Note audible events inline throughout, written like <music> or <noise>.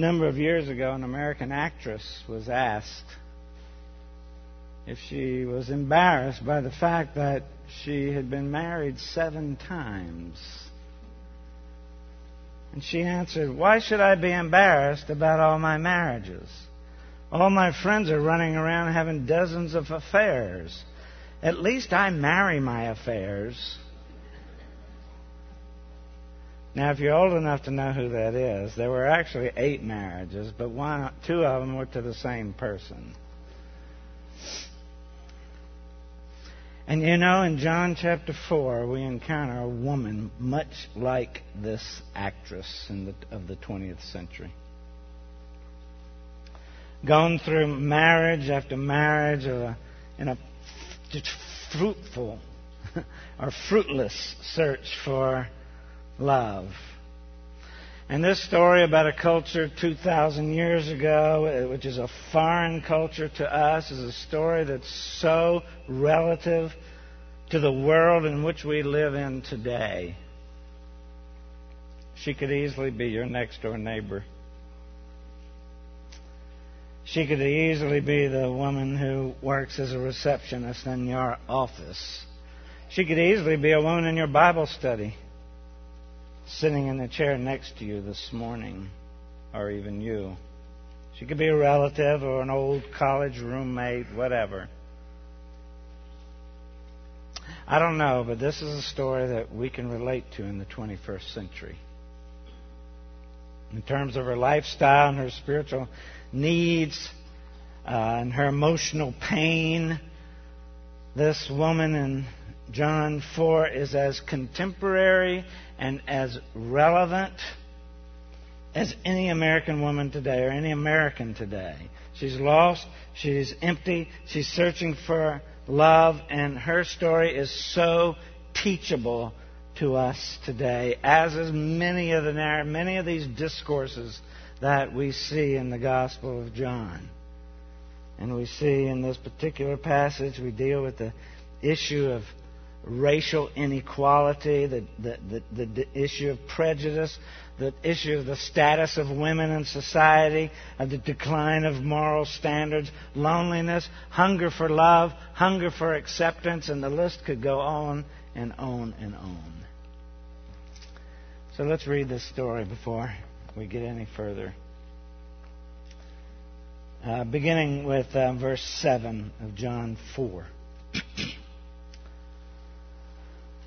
number of years ago, an American actress was asked if she was embarrassed by the fact that she had been married seven times. And she answered, Why should I be embarrassed about all my marriages? All my friends are running around having dozens of affairs. At least I marry my affairs. Now, if you're old enough to know who that is, there were actually eight marriages, but one, two of them were to the same person. And you know, in John chapter 4, we encounter a woman much like this actress the, of the 20th century. Gone through marriage after marriage a, in a fruitful <laughs> or fruitless search for love. And this story about a culture 2,000 years ago, uh, which is a foreign culture to us, is a story that's so relative to the world in which we live in today. She could easily be your next door neighbor. She could easily be the woman who works as a receptionist in your office. She could easily be a woman in your Bible study sitting in the chair next to you this morning, or even you. She could be a relative or an old college roommate, whatever. I don't know, but this is a story that we can relate to in the 21st century. In terms of her lifestyle and her spiritual needs uh, and her emotional pain, this woman in John 4 is as contemporary and as relevant as any American woman today or any American today. She's lost, she's empty, she's searching for love, and her story is so teachable to us today, as is many of the many of these discourses that we see in the Gospel of John. And we see in this particular passage, we deal with the issue of racial inequality, the, the, the, the, issue of prejudice, the issue of the status of women in society, of the decline of moral standards, loneliness, hunger for love, hunger for acceptance, and the list could go on and on and on. So let's read this story before we get any further. Uh, beginning with uh, verse 7 of John 4. <clears throat>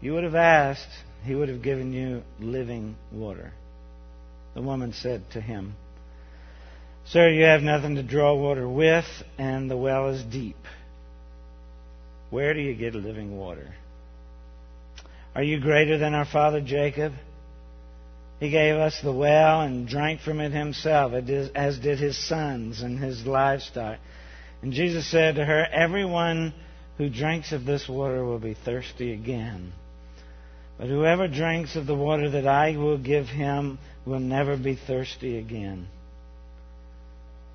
you would have asked, he would have given you living water. The woman said to him, Sir, you have nothing to draw water with, and the well is deep. Where do you get living water? Are you greater than our father Jacob? He gave us the well and drank from it himself, as did his sons and his livestock. And Jesus said to her, Everyone who drinks of this water will be thirsty again. But whoever drinks of the water that I will give him will never be thirsty again.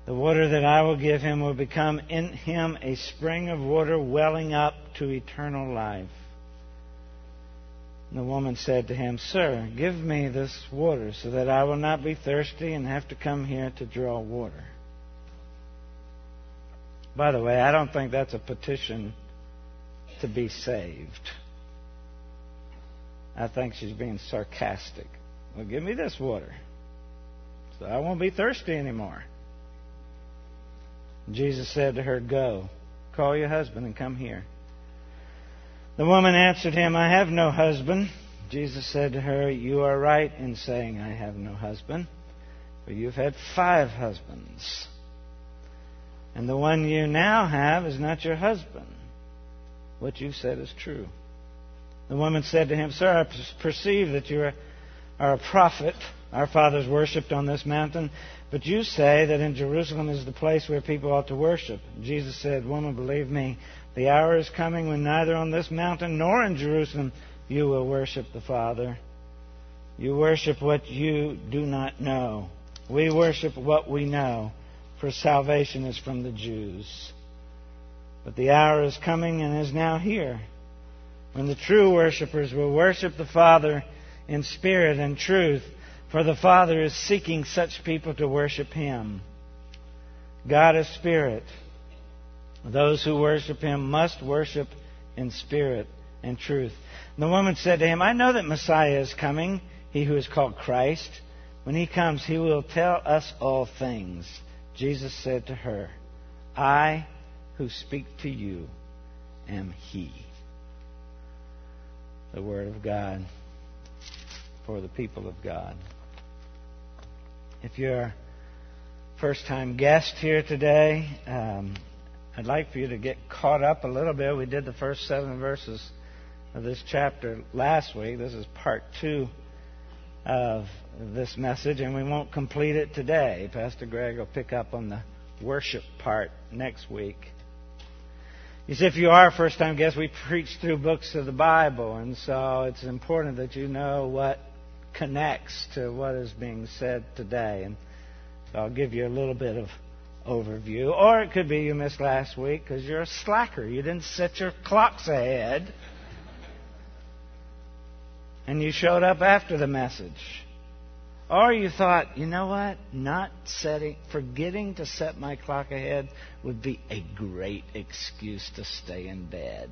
The water that I will give him will become in him a spring of water welling up to eternal life. And the woman said to him, Sir, give me this water so that I will not be thirsty and have to come here to draw water. By the way, I don't think that's a petition to be saved. I think she's being sarcastic. Well, give me this water so I won't be thirsty anymore. Jesus said to her, Go, call your husband and come here. The woman answered him, I have no husband. Jesus said to her, You are right in saying, I have no husband, for you've had five husbands. And the one you now have is not your husband. What you said is true. The woman said to him, Sir, I perceive that you are a prophet. Our fathers worshipped on this mountain, but you say that in Jerusalem is the place where people ought to worship. Jesus said, Woman, believe me, the hour is coming when neither on this mountain nor in Jerusalem you will worship the Father. You worship what you do not know. We worship what we know, for salvation is from the Jews. But the hour is coming and is now here when the true worshippers will worship the Father in spirit and truth, for the Father is seeking such people to worship Him. God is spirit. Those who worship Him must worship in spirit and truth. The woman said to him, I know that Messiah is coming, he who is called Christ. When he comes, he will tell us all things. Jesus said to her, I who speak to you am he. The Word of God for the people of God. If you're a first time guest here today, um, I'd like for you to get caught up a little bit. We did the first seven verses of this chapter last week. This is part two of this message, and we won't complete it today. Pastor Greg will pick up on the worship part next week. You see, if you are a first time guest, we preach through books of the Bible, and so it's important that you know what connects to what is being said today. And so I'll give you a little bit of overview. Or it could be you missed last week because you're a slacker. You didn't set your clocks ahead and you showed up after the message. Or you thought, you know what? Not setting, forgetting to set my clock ahead would be a great excuse to stay in bed.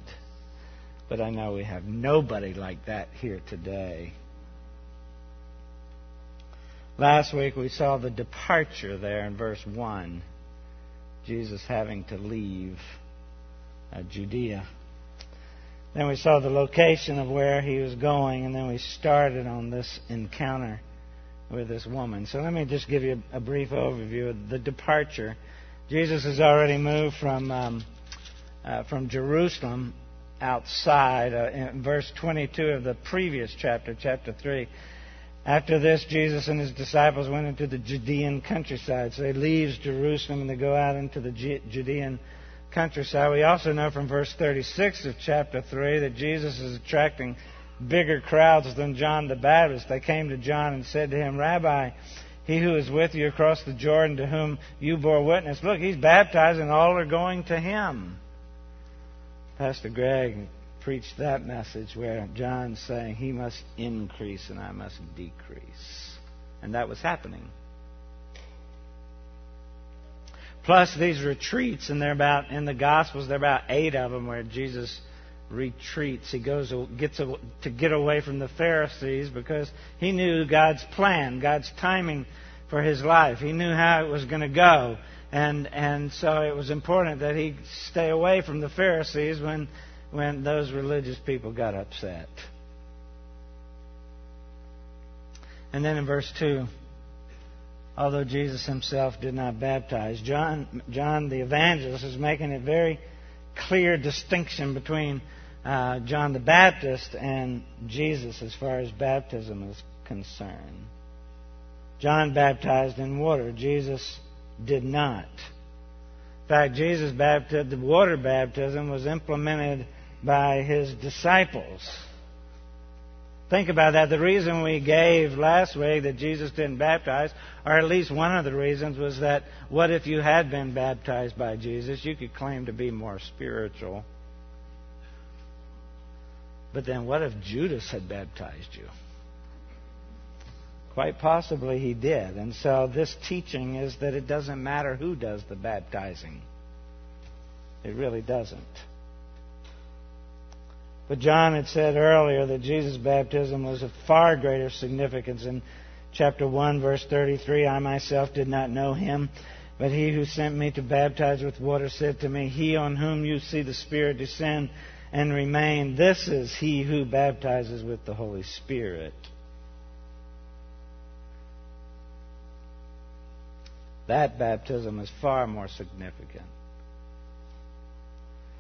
But I know we have nobody like that here today. Last week we saw the departure there in verse 1. Jesus having to leave uh, Judea. Then we saw the location of where he was going, and then we started on this encounter with this woman. So let me just give you a, brief overview of the departure. Jesus has already moved from um, uh, from Jerusalem outside. Uh, in verse 22 of the previous chapter, chapter 3. After this, Jesus and his disciples went into the Judean countryside. So he leaves Jerusalem and they go out into the Judean countryside. We also know from verse 36 of chapter 3 that Jesus is attracting bigger crowds than John the Baptist. They came to John and said to him, Rabbi, he who is with you across the Jordan to whom you bore witness, look, he's baptized and all are going to him. Pastor Greg preached that message where John's saying he must increase and I must decrease. And that was happening. Plus these retreats, and they're about in the Gospels, there are about eight of them where Jesus retreats. He goes gets to get away from the Pharisees because he knew God's plan, God's timing for his life. He knew how it was going to go, and and so it was important that he stay away from the Pharisees when when those religious people got upset. And then in verse two although Jesus himself did not baptize. John, John the evangelist is making a very clear distinction between uh, John the Baptist and Jesus as far as baptism is concerned. John baptized in water. Jesus did not. In fact, Jesus' baptism, the water baptism was implemented by his disciples. Think about that. The reason we gave last week that Jesus didn't baptize, or at least one of the reasons, was that what if you had been baptized by Jesus? You could claim to be more spiritual. But then what if Judas had baptized you? Quite possibly he did. And so this teaching is that it doesn't matter who does the baptizing. It really doesn't. But John had said earlier that Jesus' baptism was of far greater significance. In chapter 1, verse 33, I myself did not know him, but he who sent me to baptize with water said to me, He on whom you see the Spirit descend and remain, this is he who baptizes with the Holy Spirit. That baptism is far more significant.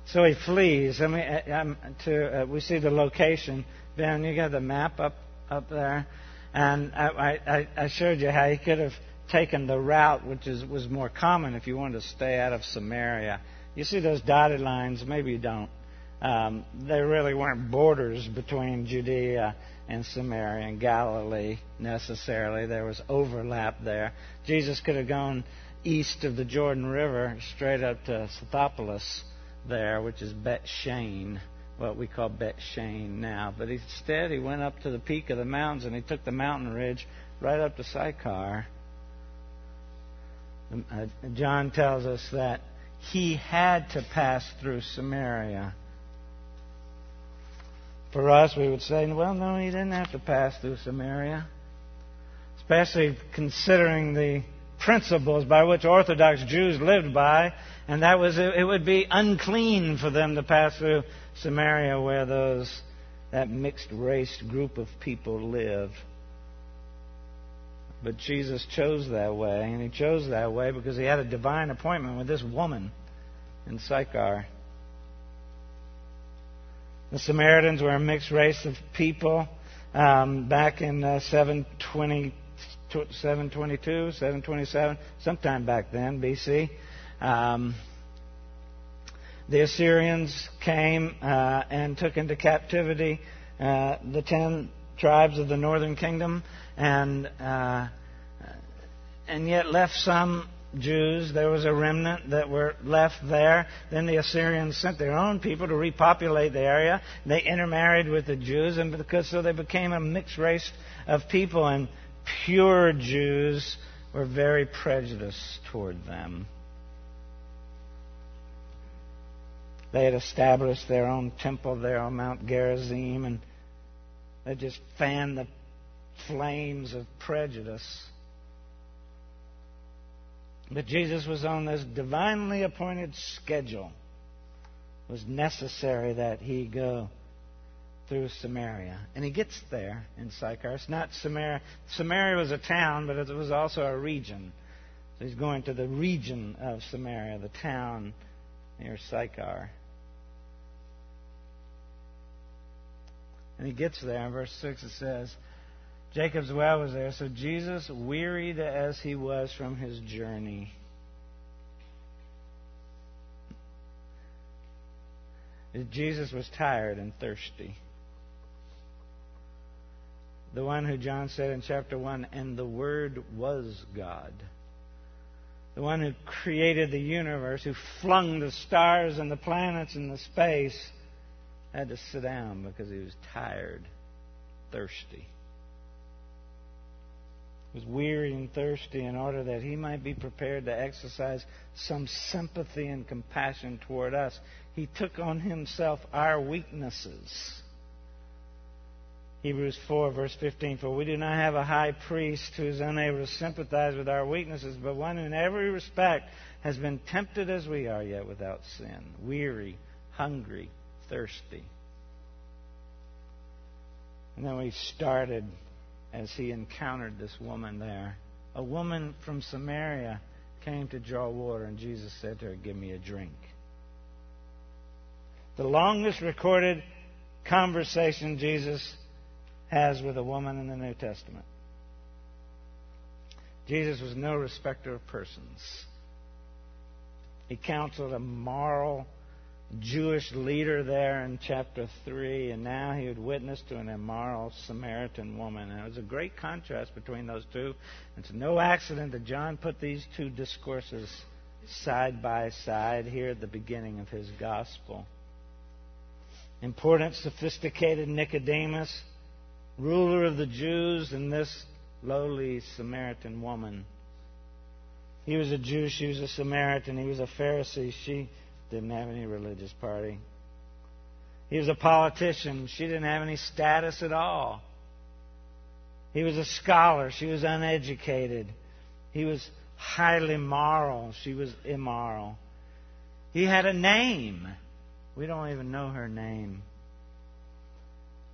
So he flees. I mean, uh, um, to uh, we see the location. Ben, you got the map up up there, And I, I, I showed you how he could have taken the route which is, was more common if you wanted to stay out of Samaria. You see those dotted lines? Maybe you don't. Um, there really weren't borders between Judea and Samaria and Galilee necessarily. There was overlap there. Jesus could have gone east of the Jordan River straight up to Scythopolis there, which is Beth Shean, what we call Beth Shean now. But instead, he went up to the peak of the mountains and he took the mountain ridge right up to Sychar. Uh, John tells us that he had to pass through Samaria. For us, we would say, well, no, he didn't have to pass through Samaria. Especially considering the principles by which Orthodox Jews lived by, and that was it would be unclean for them to pass through Samaria where those that mixed race group of people lived. But Jesus chose that way, and he chose that way because he had a divine appointment with this woman in Sychar. The Samaritans were a mixed race of people. Um, back in uh, 720, 722, 727, sometime back then, BC, um, the Assyrians came uh, and took into captivity uh, the ten tribes of the northern kingdom, and uh, and yet left some Jews. There was a remnant that were left there. Then the Assyrians sent their own people to repopulate the area. They intermarried with the Jews, and because so they became a mixed race of people. And pure Jews were very prejudiced toward them. They had established their own temple there on Mount Gerizim, and they just fanned the flames of prejudice. But Jesus was on this divinely appointed schedule. It was necessary that he go through Samaria. And he gets there in Sychar. It's not Samaria. Samaria was a town, but it was also a region. So he's going to the region of Samaria, the town near Sychar. And he gets there. In verse 6 it says, Jacob's well was there. So Jesus, wearied as he was from his journey, Jesus was tired and thirsty. The one who John said in chapter 1, and the Word was God. The one who created the universe, who flung the stars and the planets in the space, had to sit down because he was tired, thirsty was weary and thirsty in order that he might be prepared to exercise some sympathy and compassion toward us. He took on himself our weaknesses. Hebrews 4, verse 15 For we do not have a high priest who is unable to sympathize with our weaknesses, but one who in every respect has been tempted as we are, yet without sin, weary, hungry, thirsty. And then we started as he encountered this woman there. A woman from Samaria came to draw water, and Jesus said to her, Give me a drink. The longest recorded conversation Jesus has with a woman in the New Testament. Jesus was no respecter of persons. He counseled a moral Jewish leader there in chapter 3, and now he would witness to an immoral Samaritan woman. And it was a great contrast between those two. It's no accident that John put these two discourses side by side here at the beginning of his gospel. Important, sophisticated Nicodemus, ruler of the Jews, and this lowly Samaritan woman. He was a Jew, she was a Samaritan, he was a Pharisee, she didn't have any religious party. He was a politician. She didn't have any status at all. He was a scholar. She was uneducated. He was highly moral. She was immoral. He had a name. We don't even know her name.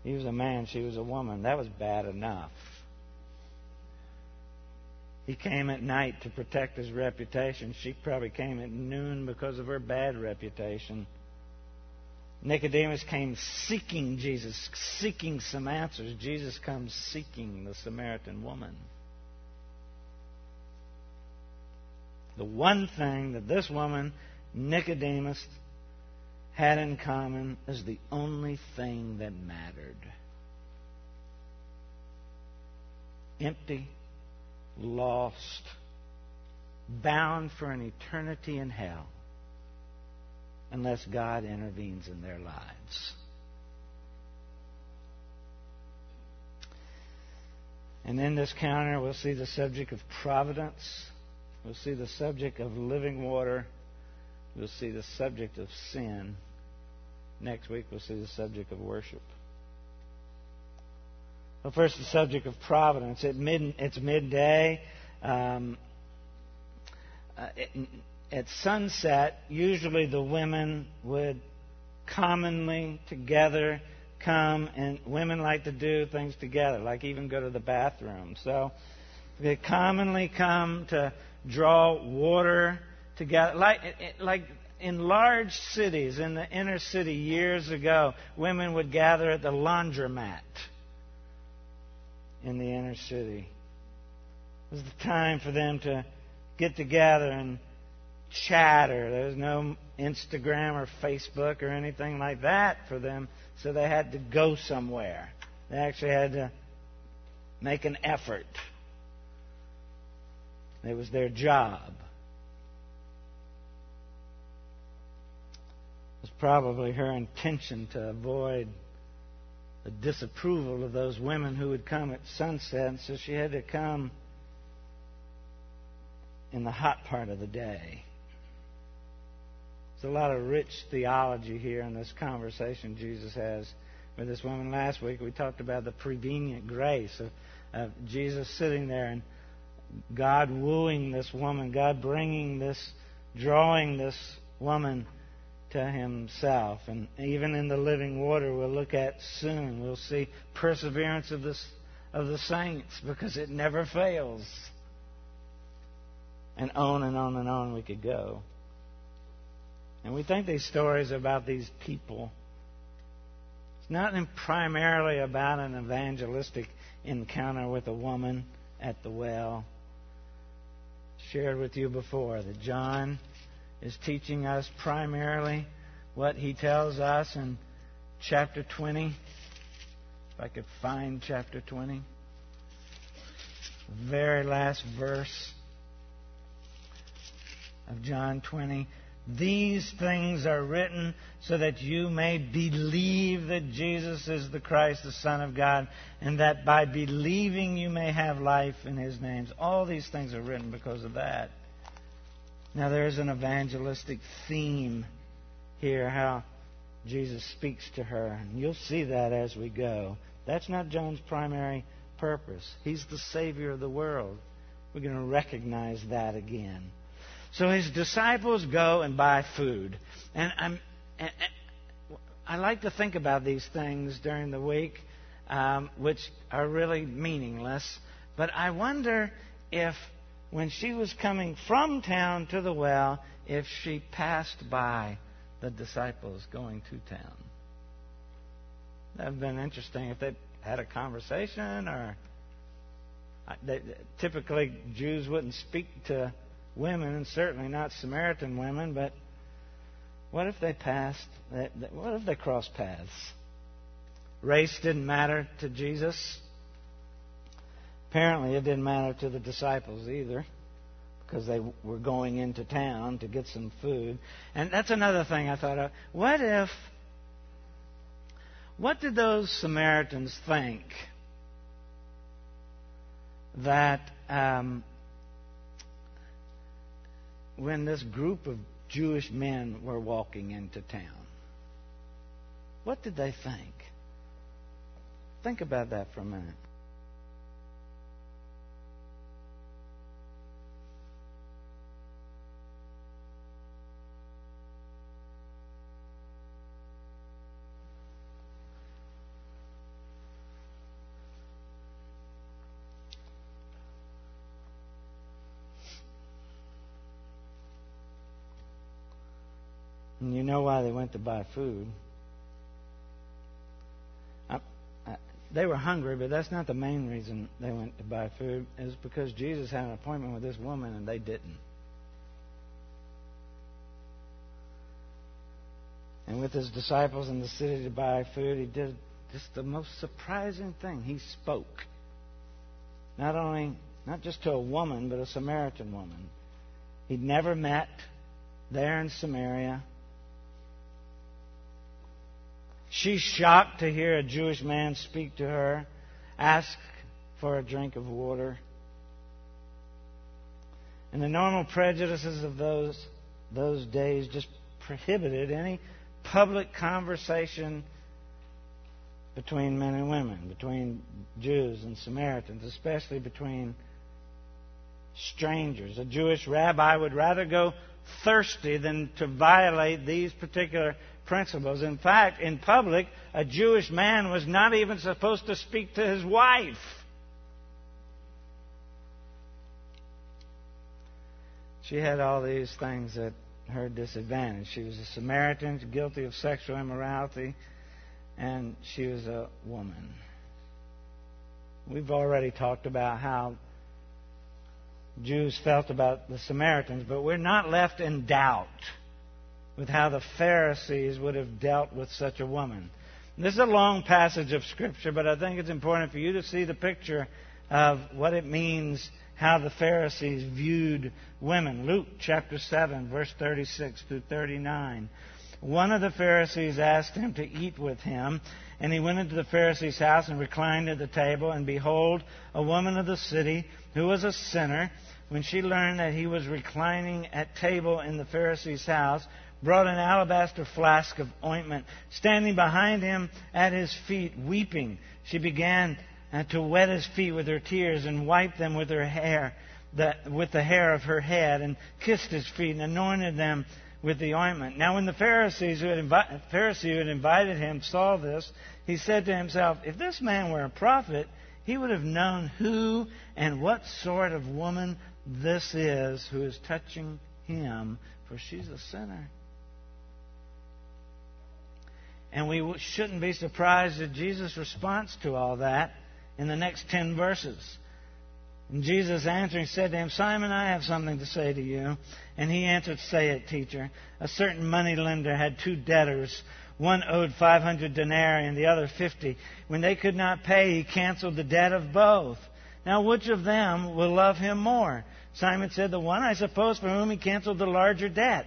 He was a man. She was a woman. That was bad enough. He came at night to protect his reputation. She probably came at noon because of her bad reputation. Nicodemus came seeking Jesus, seeking some answers. Jesus comes seeking the Samaritan woman. The one thing that this woman, Nicodemus, had in common is the only thing that mattered. Empty, lost, bound for an eternity in hell unless God intervenes in their lives. And in this counter, we'll see the subject of providence. We'll see the subject of living water. We'll see the subject of sin. Next week, we'll see the subject of worship. Well, first, the subject of providence. Mid, it's midday. Um, uh, at sunset, usually the women would commonly together come, and women like to do things together, like even go to the bathroom. So they commonly come to draw water together, like like in large cities, in the inner city years ago, women would gather at the laundromat in the inner city. It was the time for them to get together and chatter. There was no Instagram or Facebook or anything like that for them, so they had to go somewhere. They actually had to make an effort. It was their job. It was probably her intention to avoid disapproval of those women who would come at sunset, and so she had to come in the hot part of the day. There's a lot of rich theology here in this conversation Jesus has with this woman. Last week we talked about the prevenient grace of, of Jesus sitting there and God wooing this woman, God bringing this, drawing this woman to Himself. And even in the living water we'll look at soon, we'll see perseverance of, this, of the saints because it never fails. And on and on and on we could go. And we think these stories about these people. It's not primarily about an evangelistic encounter with a woman at the well. Shared with you before that John is teaching us primarily what he tells us in chapter 20. If I could find chapter 20. Very last verse of John 20. These things are written so that you may believe that Jesus is the Christ, the Son of God, and that by believing you may have life in His names. All these things are written because of that. Now, there's an evangelistic theme here, how Jesus speaks to her. And you'll see that as we go. That's not John's primary purpose. He's the Savior of the world. We're going to recognize that again. So his disciples go and buy food. And, I'm, and, I like to think about these things during the week, um, which are really meaningless. But I wonder if, when she was coming from town to the well, if she passed by the disciples going to town. That would have been interesting if they had a conversation or. Uh, they, typically, Jews wouldn't speak to women, and certainly not Samaritan women, but what if they passed, what if they crossed paths? Race didn't matter to Jesus. Apparently, it didn't matter to the disciples either because they were going into town to get some food. And that's another thing I thought of. What if, what did those Samaritans think that um, when this group of Jewish men were walking into town. What did they think? Think about that for a minute. know why they went to buy food. I, I, they were hungry, but that's not the main reason they went to buy food. Is because Jesus had an appointment with this woman and they didn't. And with his disciples in the city to buy food, he did just the most surprising thing. He spoke. Not only, not just to a woman, but a Samaritan woman. He'd never met there in Samaria. She's shocked to hear a Jewish man speak to her, ask for a drink of water. And the normal prejudices of those, those days just prohibited any public conversation between men and women, between Jews and Samaritans, especially between strangers. A Jewish rabbi would rather go thirsty than to violate these particular principles. In fact, in public, a Jewish man was not even supposed to speak to his wife. She had all these things at her disadvantage. She was a Samaritan, guilty of sexual immorality, and she was a woman. We've already talked about how Jews felt about the Samaritans, but we're not left in doubt with how the Pharisees would have dealt with such a woman. This is a long passage of Scripture, but I think it's important for you to see the picture of what it means how the Pharisees viewed women. Luke chapter 7, verse 36 through 39. One of the Pharisees asked him to eat with him, and he went into the Pharisee's house and reclined at the table. And behold, a woman of the city, who was a sinner, when she learned that he was reclining at table in the Pharisee's house, brought an alabaster flask of ointment. Standing behind him at his feet, weeping, she began uh, to wet his feet with her tears and wiped them with her hair, with the hair of her head, and kissed his feet and anointed them with the ointment. Now, when the Pharisees who had invi- Pharisee who had invited him saw this, he said to himself, "If this man were a prophet, he would have known who and what sort of woman this is who is touching him, for she's a sinner." And we shouldn't be surprised at Jesus' response to all that in the next 10 verses. And Jesus answering said to him, Simon, I have something to say to you. And he answered, Say it, teacher. A certain money lender had two debtors. One owed 500 denarii and the other 50. When they could not pay, he canceled the debt of both. Now, which of them will love him more? Simon said, The one, I suppose, for whom he canceled the larger debt.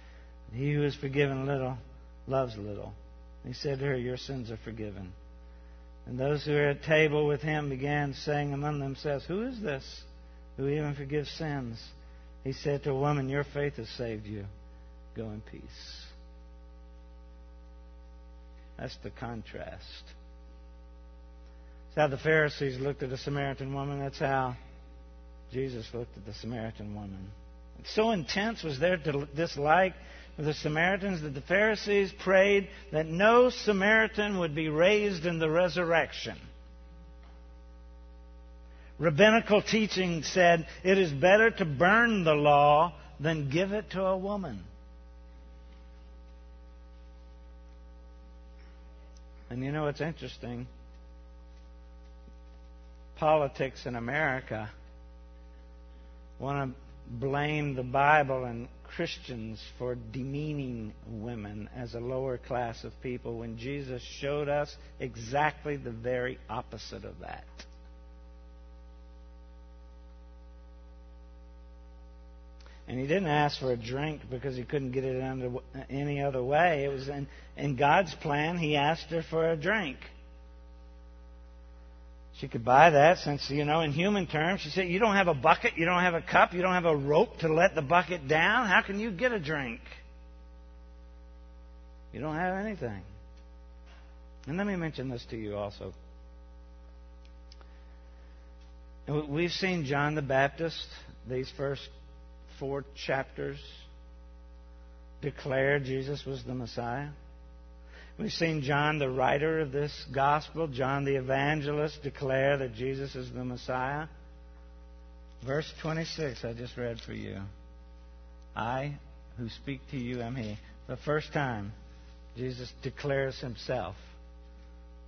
He who is forgiven little loves little. He said to her, Your sins are forgiven. And those who were at table with him began saying among themselves, Who is this who even forgives sins? He said to a woman, Your faith has saved you. Go in peace. That's the contrast. That's how the Pharisees looked at a Samaritan woman. That's how Jesus looked at the Samaritan woman. So intense was their dislike the Samaritans that the Pharisees prayed that no Samaritan would be raised in the resurrection. Rabbinical teaching said it is better to burn the law than give it to a woman. And you know what's interesting? Politics in America want to blame the Bible and Christians for demeaning women as a lower class of people when Jesus showed us exactly the very opposite of that. And he didn't ask for a drink because he couldn't get it any other way. It was in, in God's plan, he asked her for a drink. She could buy that since, you know, in human terms, she said, You don't have a bucket, you don't have a cup, you don't have a rope to let the bucket down. How can you get a drink? You don't have anything. And let me mention this to you also. We've seen John the Baptist, these first four chapters, declare Jesus was the Messiah. We've seen John, the writer of this gospel, John the evangelist, declare that Jesus is the Messiah. Verse 26, I just read for you. I who speak to you am He. The first time Jesus declares Himself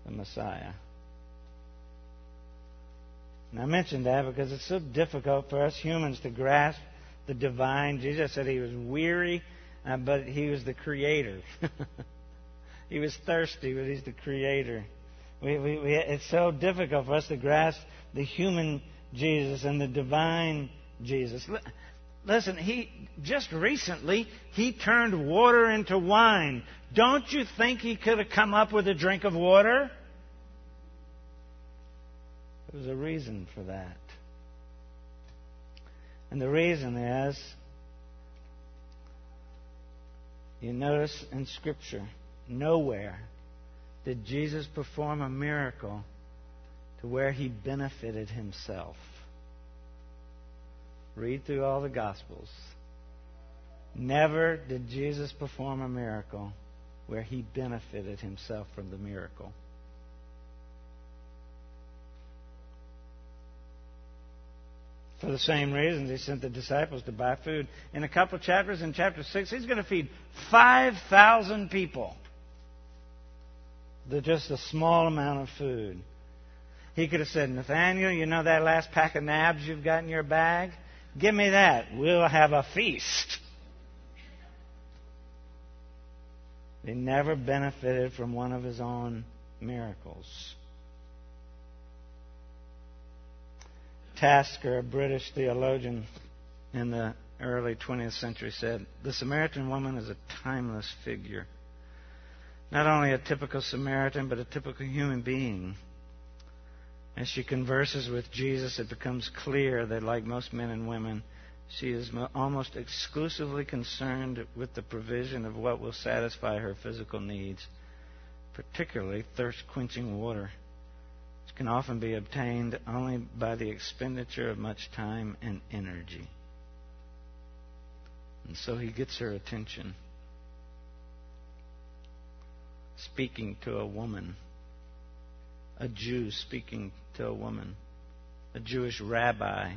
the Messiah. And I mentioned that because it's so difficult for us humans to grasp the divine. Jesus said He was weary, uh, but He was the Creator. <laughs> he was thirsty, but He's the Creator. We, we, we, it's so difficult for us to grasp the human Jesus and the divine Jesus. Listen, he just recently he turned water into wine. Don't you think he could have come up with a drink of water? There was a reason for that. And the reason is you notice in Scripture, nowhere did Jesus perform a miracle to where he benefited himself. Read through all the Gospels. Never did Jesus perform a miracle where he benefited himself from the miracle. For the same reasons, he sent the disciples to buy food. In a couple chapters, in chapter 6, he's going to feed 5,000 people. With just a small amount of food. He could have said, Nathaniel, you know that last pack of nabs you've got in your bag? Give me that. We'll have a feast. He never benefited from one of his own miracles. Tasker, a British theologian in the early 20th century, said the Samaritan woman is a timeless figure. Not only a typical Samaritan, but a typical human being. As she converses with Jesus, it becomes clear that, like most men and women, she is almost exclusively concerned with the provision of what will satisfy her physical needs, particularly thirst quenching water, which can often be obtained only by the expenditure of much time and energy. And so he gets her attention, speaking to a woman a Jew speaking to a woman, a Jewish rabbi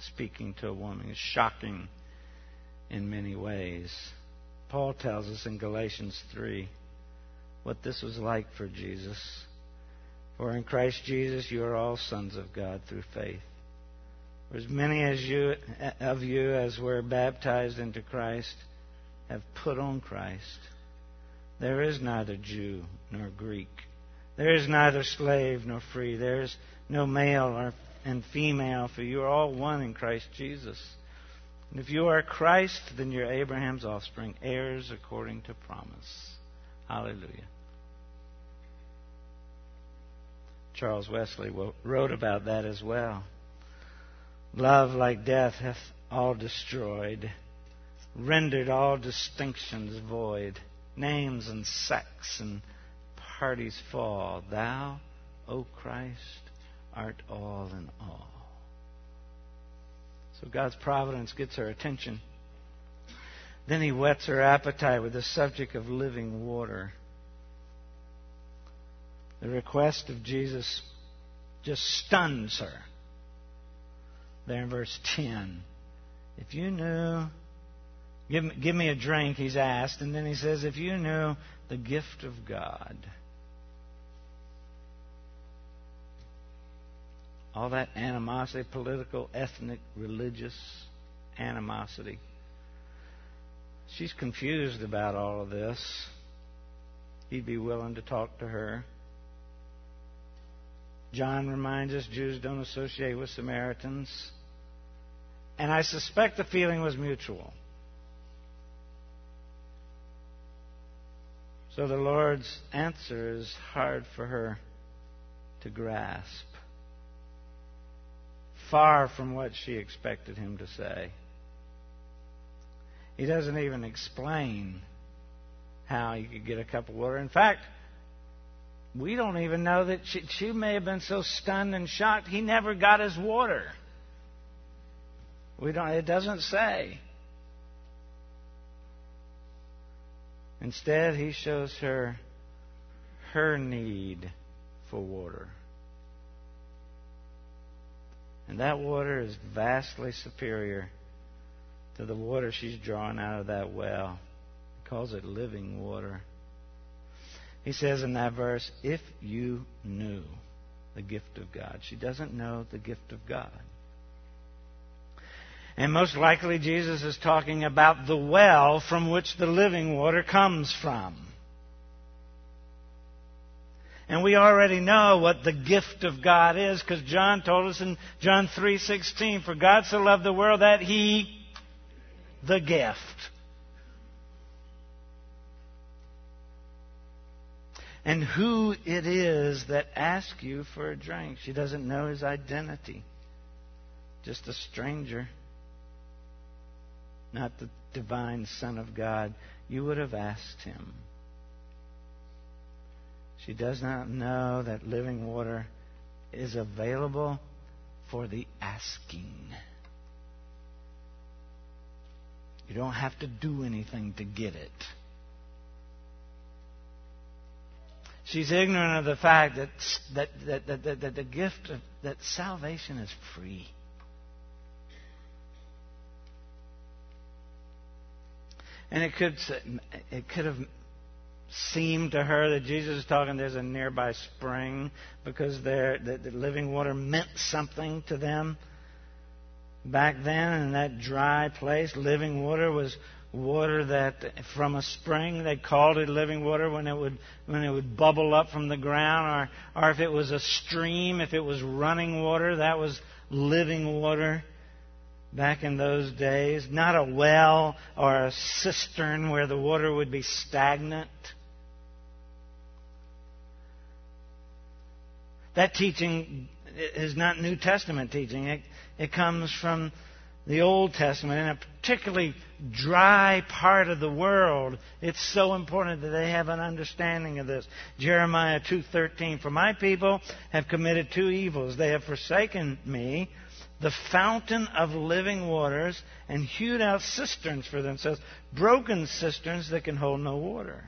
speaking to a woman. It's shocking in many ways. Paul tells us in Galatians 3 what this was like for Jesus. For in Christ Jesus you are all sons of God through faith. For as many as you, of you as were baptized into Christ have put on Christ. There is neither Jew nor Greek there is neither slave nor free. There is no male and female, for you are all one in Christ Jesus. And if you are Christ, then you're Abraham's offspring, heirs according to promise. Hallelujah. Charles Wesley wrote about that as well. Love, like death, hath all destroyed, rendered all distinctions void, names and sex and parties fall, thou, O Christ, art all in all. So God's providence gets her attention. Then he whets her appetite with the subject of living water. The request of Jesus just stuns her. There in verse 10. If you knew, give, give me a drink, he's asked. And then he says, if you knew the gift of God all that animosity, political, ethnic, religious animosity. She's confused about all of this. He'd be willing to talk to her. John reminds us Jews don't associate with Samaritans. And I suspect the feeling was mutual. So the Lord's answer is hard for her to grasp far from what she expected him to say. He doesn't even explain how you could get a cup of water. In fact, we don't even know that she, she may have been so stunned and shocked he never got his water. We don't. It doesn't say. Instead, he shows her her need for water. And that water is vastly superior to the water she's drawing out of that well. He calls it living water. He says in that verse, if you knew the gift of God. She doesn't know the gift of God. And most likely, Jesus is talking about the well from which the living water comes from. And we already know what the gift of God is because John told us in John 3:16, "For God so loved the world that he the gift and who it is that asks you for a drink. She doesn't know his identity. Just a stranger, not the divine Son of God. You would have asked him. She does not know that living water is available for the asking. You don't have to do anything to get it. She's ignorant of the fact that, that, that, that, that the gift of that salvation is free. And it could, it could have seemed to her that Jesus is talking there's a nearby spring because there, the, the living water meant something to them. Back then, in that dry place, living water was water that from a spring they called it living water when it would when it would bubble up from the ground or or if it was a stream if it was running water that was living water back in those days not a well or a cistern where the water would be stagnant that teaching is not New Testament teaching it, it comes from the Old Testament, in a particularly dry part of the world, it's so important that they have an understanding of this. Jeremiah 2:13 For my people have committed two evils. They have forsaken me, the fountain of living waters, and hewed out cisterns for themselves, broken cisterns that can hold no water.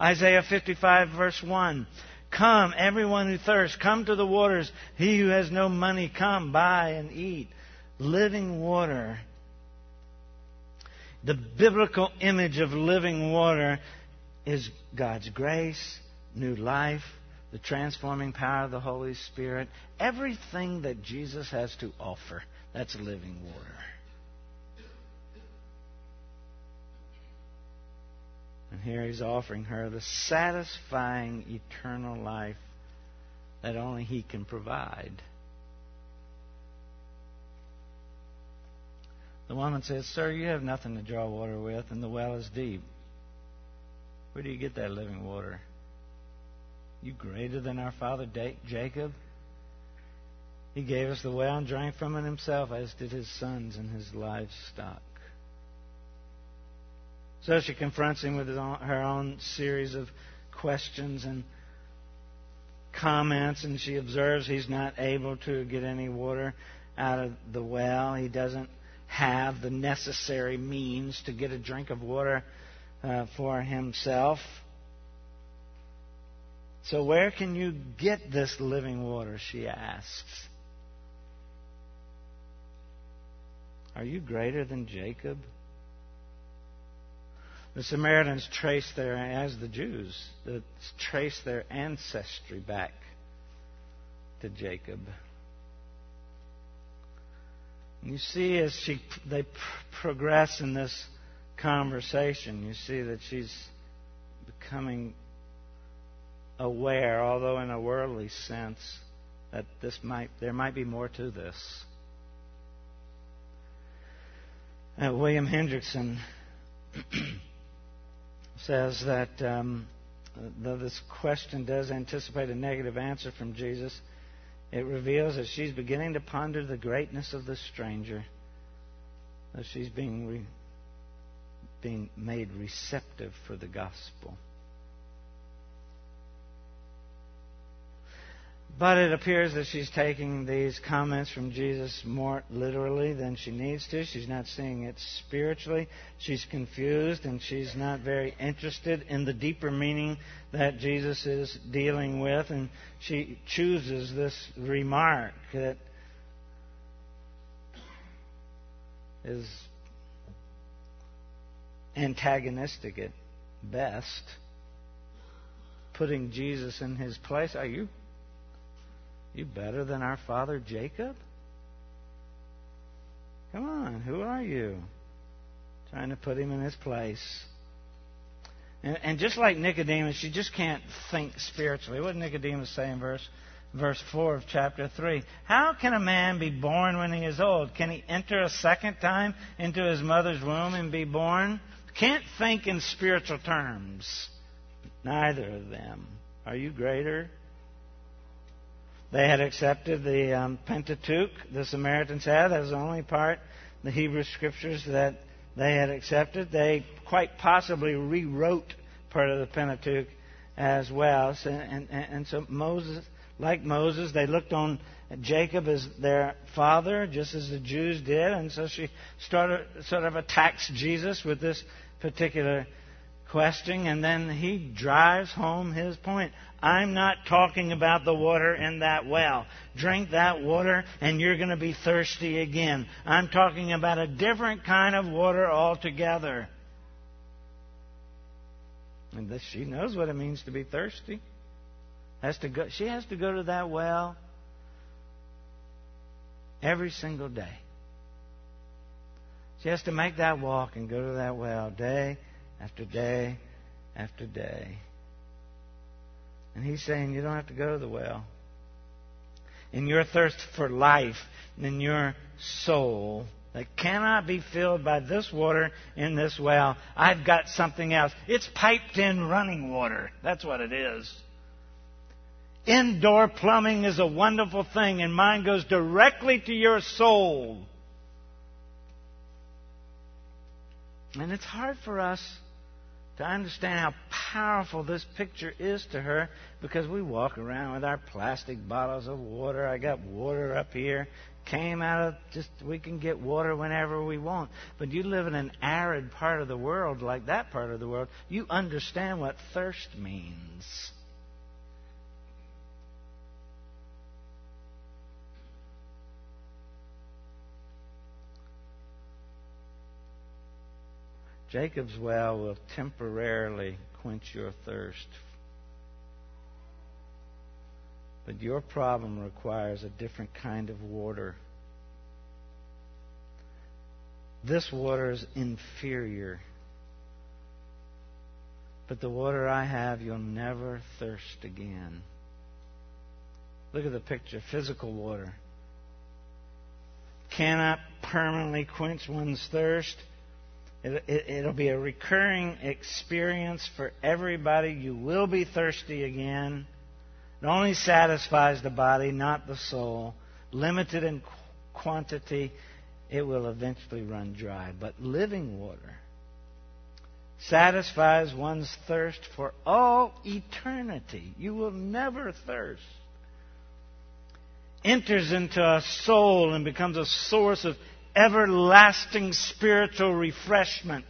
Isaiah 55 verse 1 Come, everyone who thirsts, come to the waters. He who has no money, come, buy and eat living water. The biblical image of living water is God's grace, new life, the transforming power of the Holy Spirit, everything that Jesus has to offer. That's living water. And here he's offering her the satisfying eternal life that only he can provide. The woman says, Sir, you have nothing to draw water with, and the well is deep. Where do you get that living water? You greater than our father Jacob? He gave us the well and drank from it himself, as did his sons and his livestock. So she confronts him with her own series of questions and comments, and she observes he's not able to get any water out of the well. He doesn't have the necessary means to get a drink of water uh, for himself. So, where can you get this living water? She asks. Are you greater than Jacob? The Samaritans trace their, as the Jews, trace their ancestry back to Jacob. You see, as she, they progress in this conversation, you see that she's becoming aware, although in a worldly sense, that this might there might be more to this. Uh, William Hendriksen <clears throat> says that um, though this question does anticipate a negative answer from Jesus, it reveals that she's beginning to ponder the greatness of the stranger, that she's being, re, being made receptive for the gospel. But it appears that she's taking these comments from Jesus more literally than she needs to. She's not seeing it spiritually. She's confused and she's not very interested in the deeper meaning that Jesus is dealing with. And she chooses this remark that is antagonistic at best, putting Jesus in his place. Are you you better than our father Jacob? Come on, who are you? Trying to put him in his place. And, and just like Nicodemus, you just can't think spiritually. What Nicodemus say in verse verse 4 of chapter 3. How can a man be born when he is old? Can he enter a second time into his mother's womb and be born? Can't think in spiritual terms. Neither of them. Are you greater? They had accepted the um, Pentateuch, the Samaritans had. as the only part, the Hebrew scriptures, that they had accepted. They quite possibly rewrote part of the Pentateuch as well. So, and, and, and so Moses, like Moses, they looked on Jacob as their father, just as the Jews did. And so she started, sort of attacks Jesus with this particular and then he drives home his point. I'm not talking about the water in that well. Drink that water and you're going to be thirsty again. I'm talking about a different kind of water altogether. And this, she knows what it means to be thirsty. Has to go, she has to go to that well every single day. She has to make that walk and go to that well day after day after day. And he's saying you don't have to go to the well. In your thirst for life, in your soul, that cannot be filled by this water in this well, I've got something else. It's piped in running water. That's what it is. Indoor plumbing is a wonderful thing, and mine goes directly to your soul. And it's hard for us to understand how powerful this picture is to her because we walk around with our plastic bottles of water. I got water up here. Came out of just, we can get water whenever we want. But you live in an arid part of the world like that part of the world, you understand what thirst means. Jacob's well will temporarily quench your thirst. But your problem requires a different kind of water. This water is inferior. But the water I have, you'll never thirst again. Look at the picture physical water. Cannot permanently quench one's thirst it, will be a recurring experience for everybody. You will be thirsty again. It only satisfies the body, not the soul. Limited in quantity, it will eventually run dry. But living water satisfies one's thirst for all eternity. You will never thirst. Enters into a soul and becomes a source of everlasting spiritual refreshment.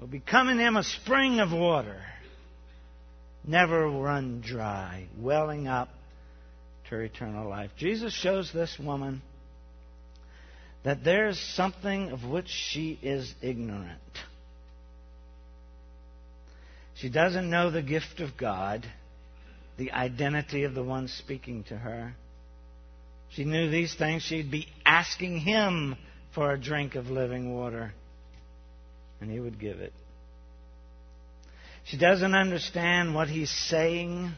Will become in him a spring of water, never run dry, welling up to eternal life. Jesus shows this woman that there's something of which she is ignorant. She doesn't know the gift of God, the identity of the one speaking to her. She knew these things, she'd be asking him for a drink of living water, and he would give it. She doesn't understand what he's saying,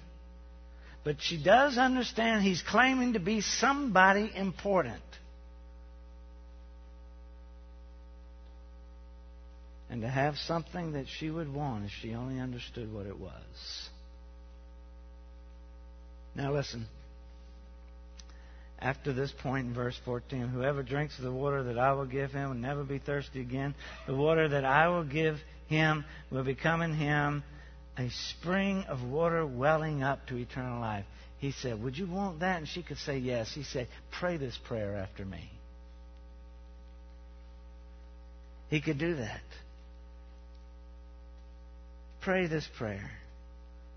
but she does understand he's claiming to be somebody important. And to have something that she would want if she only understood what it was. Now, listen after this point in verse 14 Whoever drinks of the water that I will give him will never be thirsty again. The water that I will give him will become in him a spring of water welling up to eternal life. He said, Would you want that? And she could say yes. He said, Pray this prayer after me. He could do that. Pray this prayer.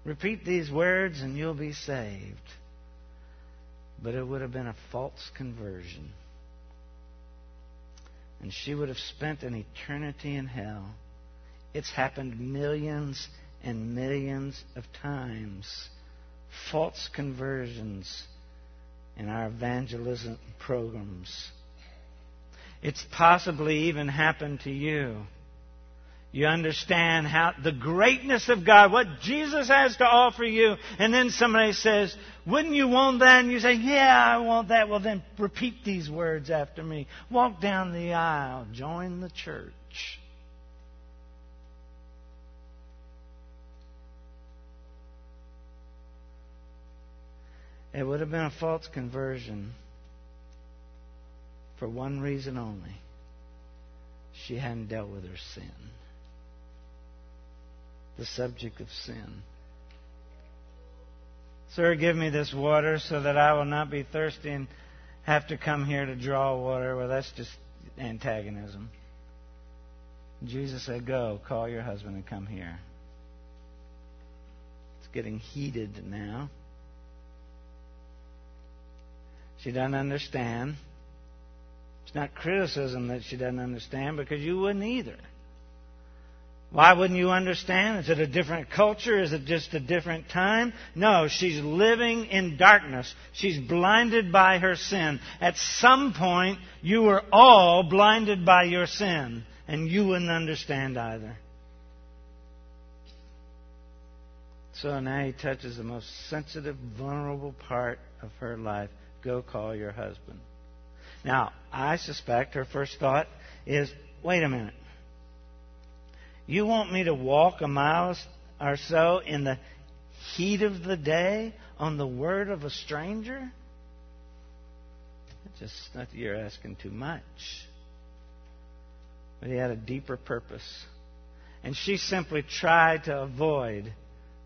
Repeat these words and you'll be saved. But it would have been a false conversion. And she would have spent an eternity in hell. It's happened millions and millions of times. False conversions in our evangelism programs. It's possibly even happened to you. You understand how the greatness of God, what Jesus has to offer you, and then somebody says, Wouldn't you want that? And you say, Yeah, I want that. Well, then repeat these words after me. Walk down the aisle, join the church. It would have been a false conversion for one reason only she hadn't dealt with her sin. The subject of sin. Sir, give me this water so that I will not be thirsty and have to come here to draw water. Well, that's just antagonism. Jesus said, Go, call your husband and come here. It's getting heated now. She doesn't understand. It's not criticism that she doesn't understand because you wouldn't either. Why wouldn't you understand? Is it a different culture? Is it just a different time? No, she's living in darkness. She's blinded by her sin. At some point, you were all blinded by your sin, and you wouldn't understand either. So now he touches the most sensitive, vulnerable part of her life. Go call your husband. Now, I suspect her first thought is wait a minute. You want me to walk a mile or so in the heat of the day on the word of a stranger? Just not that you're asking too much. But he had a deeper purpose. And she simply tried to avoid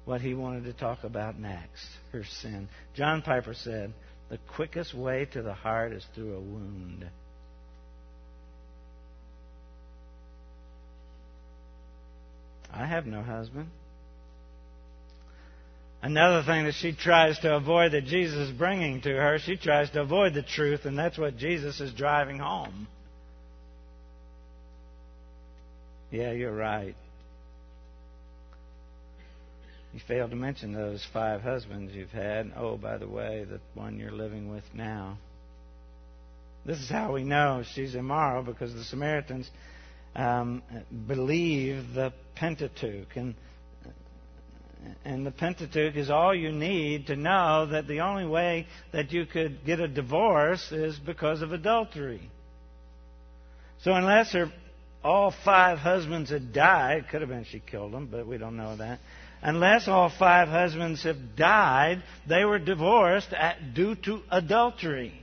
what he wanted to talk about next her sin. John Piper said, the quickest way to the heart is through a wound. Have no husband. Another thing that she tries to avoid that Jesus is bringing to her, she tries to avoid the truth, and that's what Jesus is driving home. Yeah, you're right. You failed to mention those five husbands you've had. Oh, by the way, the one you're living with now. This is how we know she's immoral because the Samaritans um, believe the Pentateuch. And, and the Pentateuch is all you need to know that the only way that you could get a divorce is because of adultery. So unless her all five husbands had died, could have been she killed them, but we don't know that unless all five husbands have died, they were divorced at, due to adultery.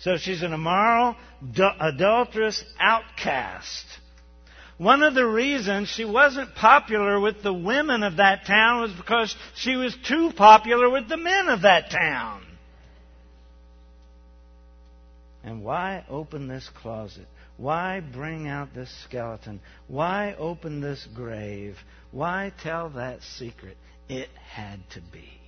So she's an immoral, adulterous outcast. One of the reasons she wasn't popular with the women of that town was because she was too popular with the men of that town. And why open this closet? Why bring out this skeleton? Why open this grave? Why tell that secret? It had to be.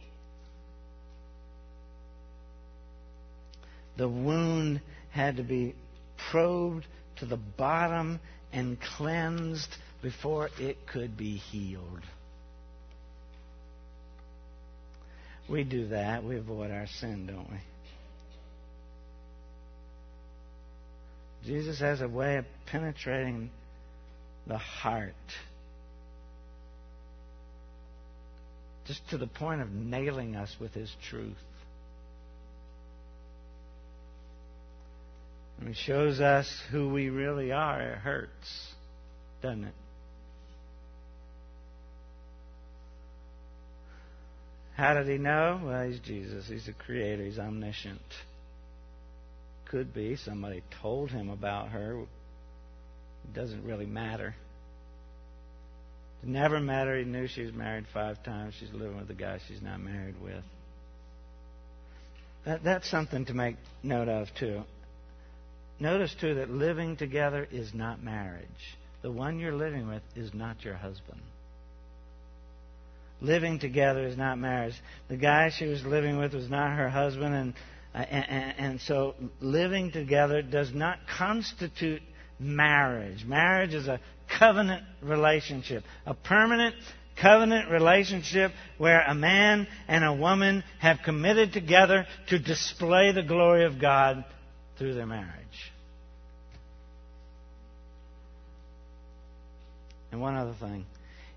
The wound had to be probed to the bottom and cleansed before it could be healed. We do that. We avoid our sin, don't we? Jesus has a way of penetrating the heart. Just to the point of nailing us with his truth. And he shows us who we really are. It hurts, doesn't it? How did he know? Well, he's Jesus. He's the creator. He's omniscient could be. Somebody told him about her. It doesn't really matter. It Never met her. He knew she was married five times. She's living with a guy she's not married with. That, that's something to make note of, too. Notice, too, that living together is not marriage. The one you're living with is not your husband. Living together is not marriage. The guy she was living with was not her husband, and, and, and so living together does not constitute marriage. Marriage is a covenant relationship, a permanent covenant relationship where a man and a woman have committed together to display the glory of God through their marriage. And one other thing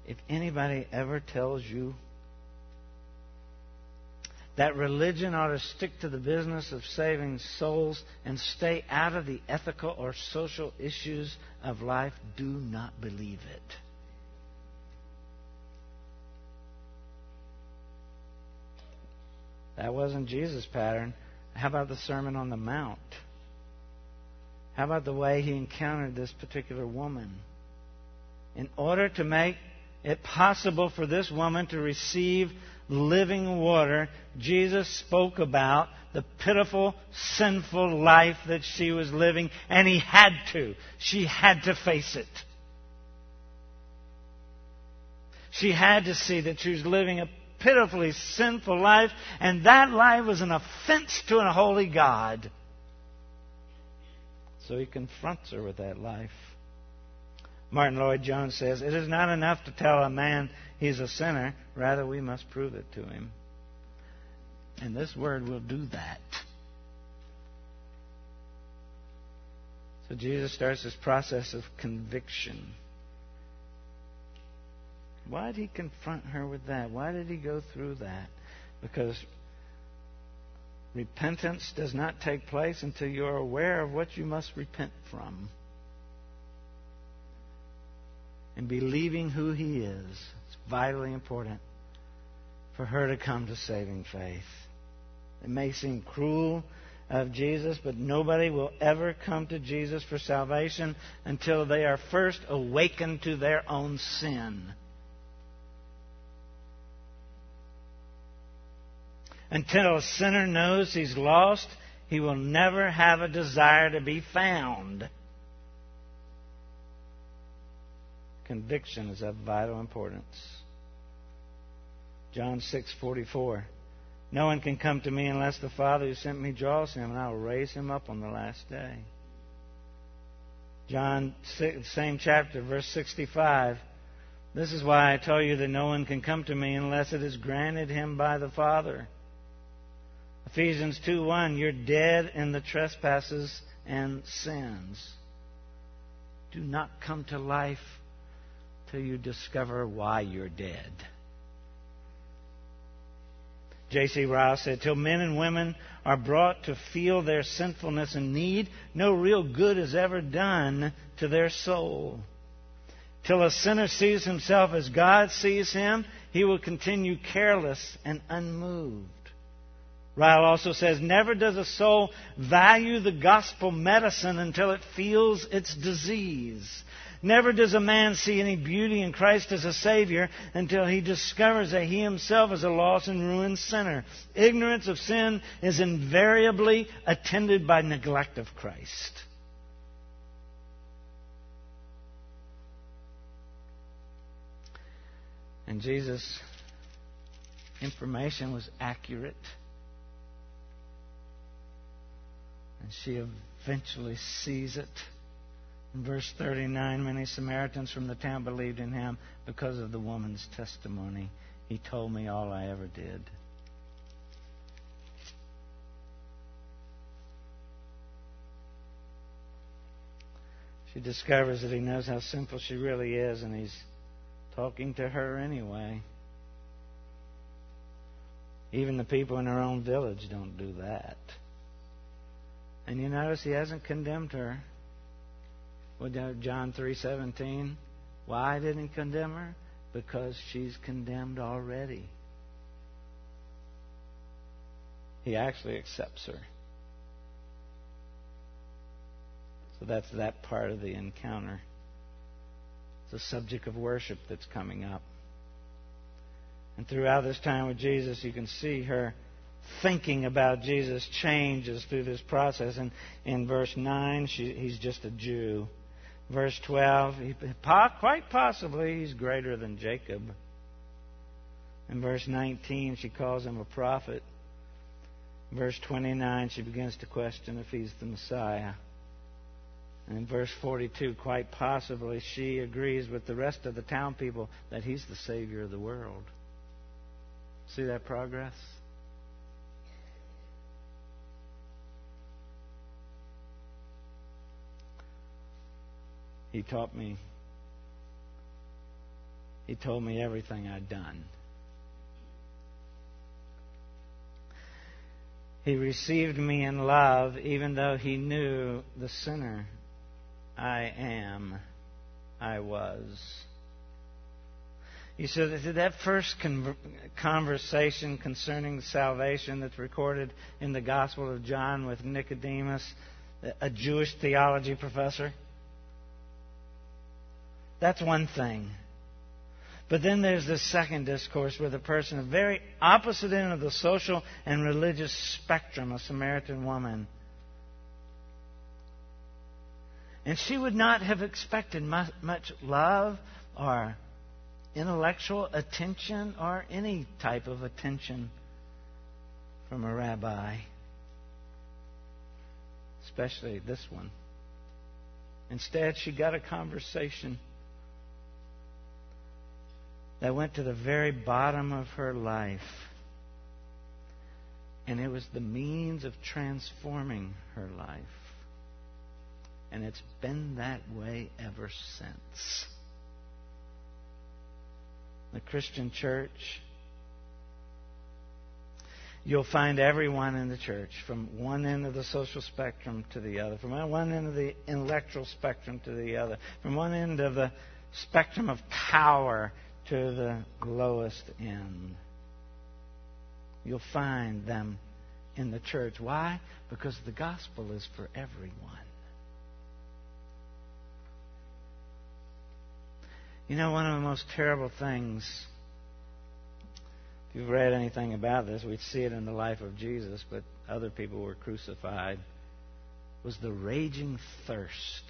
if anybody ever tells you that religion ought to stick to the business of saving souls and stay out of the ethical or social issues of life, do not believe it. That wasn't Jesus' pattern. How about the Sermon on the Mount? How about the way he encountered this particular woman? In order to make it possible for this woman to receive living water, Jesus spoke about the pitiful, sinful life that she was living, and he had to. She had to face it. She had to see that she was living a pitifully sinful life, and that life was an offense to a holy God. So he confronts her with that life. Martyn Lloyd-Jones says, It is not enough to tell a man he's a sinner, rather, we must prove it to him. And this word will do that. So Jesus starts this process of conviction. Why did he confront her with that? Why did he go through that? Because repentance does not take place until you're aware of what you must repent from and believing who He is. It's vitally important for her to come to saving faith. It may seem cruel of Jesus, but nobody will ever come to Jesus for salvation until they are first awakened to their own sin. Until a sinner knows he's lost, he will never have a desire to be found. Conviction is of vital importance. John 6:44 No one can come to me unless the Father who sent me draws him and I will raise him up on the last day. John same chapter verse 65 This is why I tell you that no one can come to me unless it is granted him by the Father. Ephesians 2:1 You're dead in the trespasses and sins. Do not come to life till you discover why you're dead. J.C. Ryle said, Till men and women are brought to feel their sinfulness and need, no real good is ever done to their soul. Till a sinner sees himself as God sees him, he will continue careless and unmoved. Ryle also says, Never does a soul value the gospel medicine until it feels its disease. Never does a man see any beauty in Christ as a Savior until he discovers that he himself is a lost and ruined sinner. Ignorance of sin is invariably attended by neglect of Christ. And Jesus' information was accurate. And she eventually sees it. Verse 39, many Samaritans from the town believed in him because of the woman's testimony. He told me all I ever did. She discovers that he knows how sinful she really is, and he's talking to her anyway. Even the people in her own village don't do that. And you notice he hasn't condemned her. John 3:17. Why didn't he condemn her? Because she's condemned already. He actually accepts her. So that's that part of the encounter. It's a subject of worship that's coming up. And throughout this time with Jesus, you can see her thinking about Jesus changes through this process. And in verse 9, she, he's just a Jew. Verse 12, he, quite possibly he's greater than Jacob. In verse 19, she calls him a prophet. Verse 29, she begins to question if he's the Messiah. And in verse 42, quite possibly, she agrees with the rest of the town people that he's the Savior of the world. See that progress? He taught me, he told me everything I'd done. He received me in love, even though he knew the sinner I am, I was. You see, that first conversation concerning salvation that's recorded in the Gospel of John with Nicodemus, a Jewish theology professor, that's one thing. But then there's this second discourse with a person, a very opposite end of the social and religious spectrum, a Samaritan woman. And she would not have expected much love or intellectual attention or any type of attention from a rabbi, especially this one. Instead, she got a conversation that went to the very bottom of her life. And it was the means of transforming her life. And it's been that way ever since. The Christian church, you'll find everyone in the church, from one end of the social spectrum to the other, from one end of the intellectual spectrum to the other, from one end of the spectrum of power to the lowest end. You'll find them in the church. Why? Because the gospel is for everyone. You know, one of the most terrible things, if you've read anything about this, we'd see it in the life of Jesus, but other people were crucified, was the raging thirst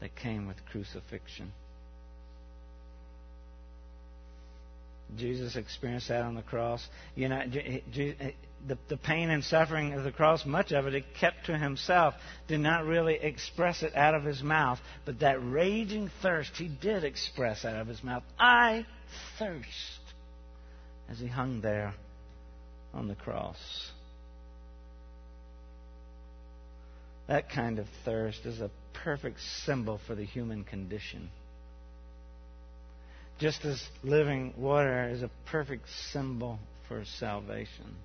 that came with crucifixion. Jesus experienced that on the cross. You know, the, the pain and suffering of the cross, much of it, he kept to himself, did not really express it out of his mouth. But that raging thirst, he did express out of his mouth. I thirst. As he hung there on the cross. That kind of thirst is a perfect symbol for the human condition just as living water is a perfect symbol for salvation.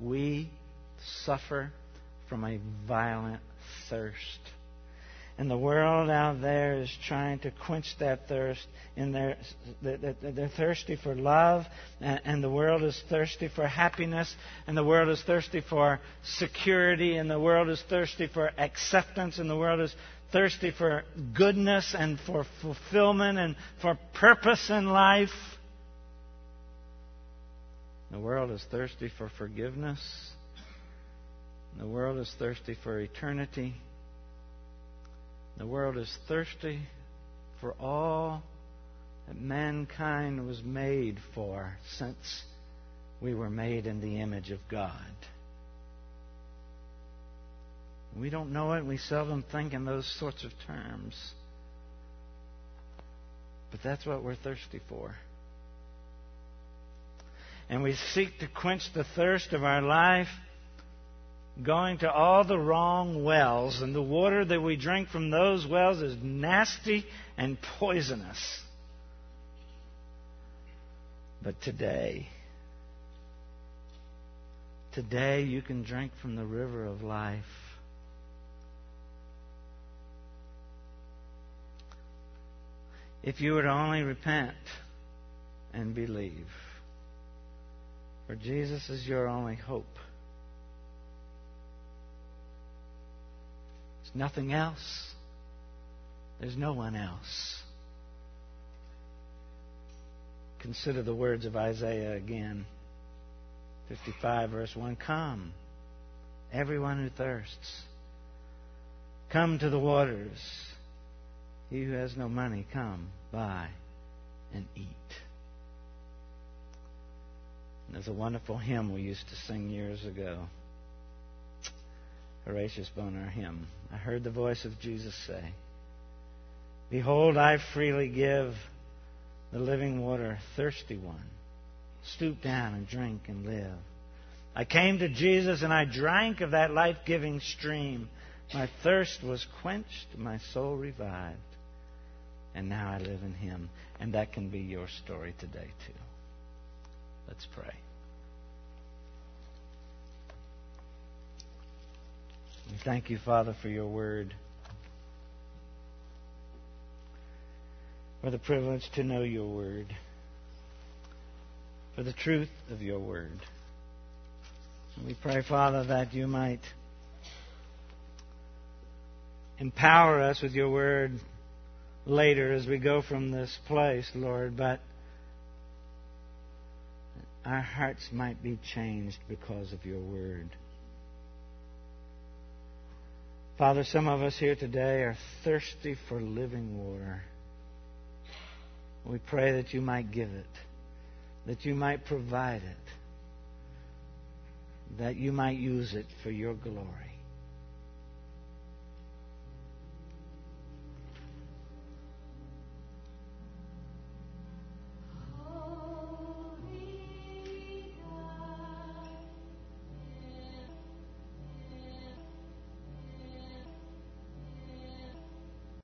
We suffer from a violent thirst. And the world out there is trying to quench that thirst. In their, they're thirsty for love, and the world is thirsty for happiness, and the world is thirsty for security, and the world is thirsty for acceptance, and the world is thirsty for goodness and for fulfillment and for purpose in life. The world is thirsty for forgiveness. The world is thirsty for eternity. The world is thirsty for all that mankind was made for since we were made in the image of God. We don't know it. We seldom think in those sorts of terms. But that's what we're thirsty for. And we seek to quench the thirst of our life going to all the wrong wells, and the water that we drink from those wells is nasty and poisonous. But today, today you can drink from the river of life. If you would only repent and believe. For Jesus is your only hope. There's nothing else. There's no one else. consider the words of Isaiah again. 55, verse 1 Come, everyone who thirsts. Come to the waters. He who has no money, come, buy, and eat. And there's a wonderful hymn we used to sing years ago. Horatius Bonar hymn. I heard the voice of Jesus say, Behold, I freely give the living water, thirsty one. Stoop down and drink and live. I came to Jesus and I drank of that life giving stream. My thirst was quenched, my soul revived, and now I live in Him. And that can be your story today, too. Let's pray. We thank you, Father, for your word, for the privilege to know your word, for the truth of your word. We pray, Father, that you might empower us with your word later as we go from this place, Lord, but our hearts might be changed because of your word. Father, some of us here today are thirsty for living water. We pray that you might give it, that you might provide it, that you might use it for your glory.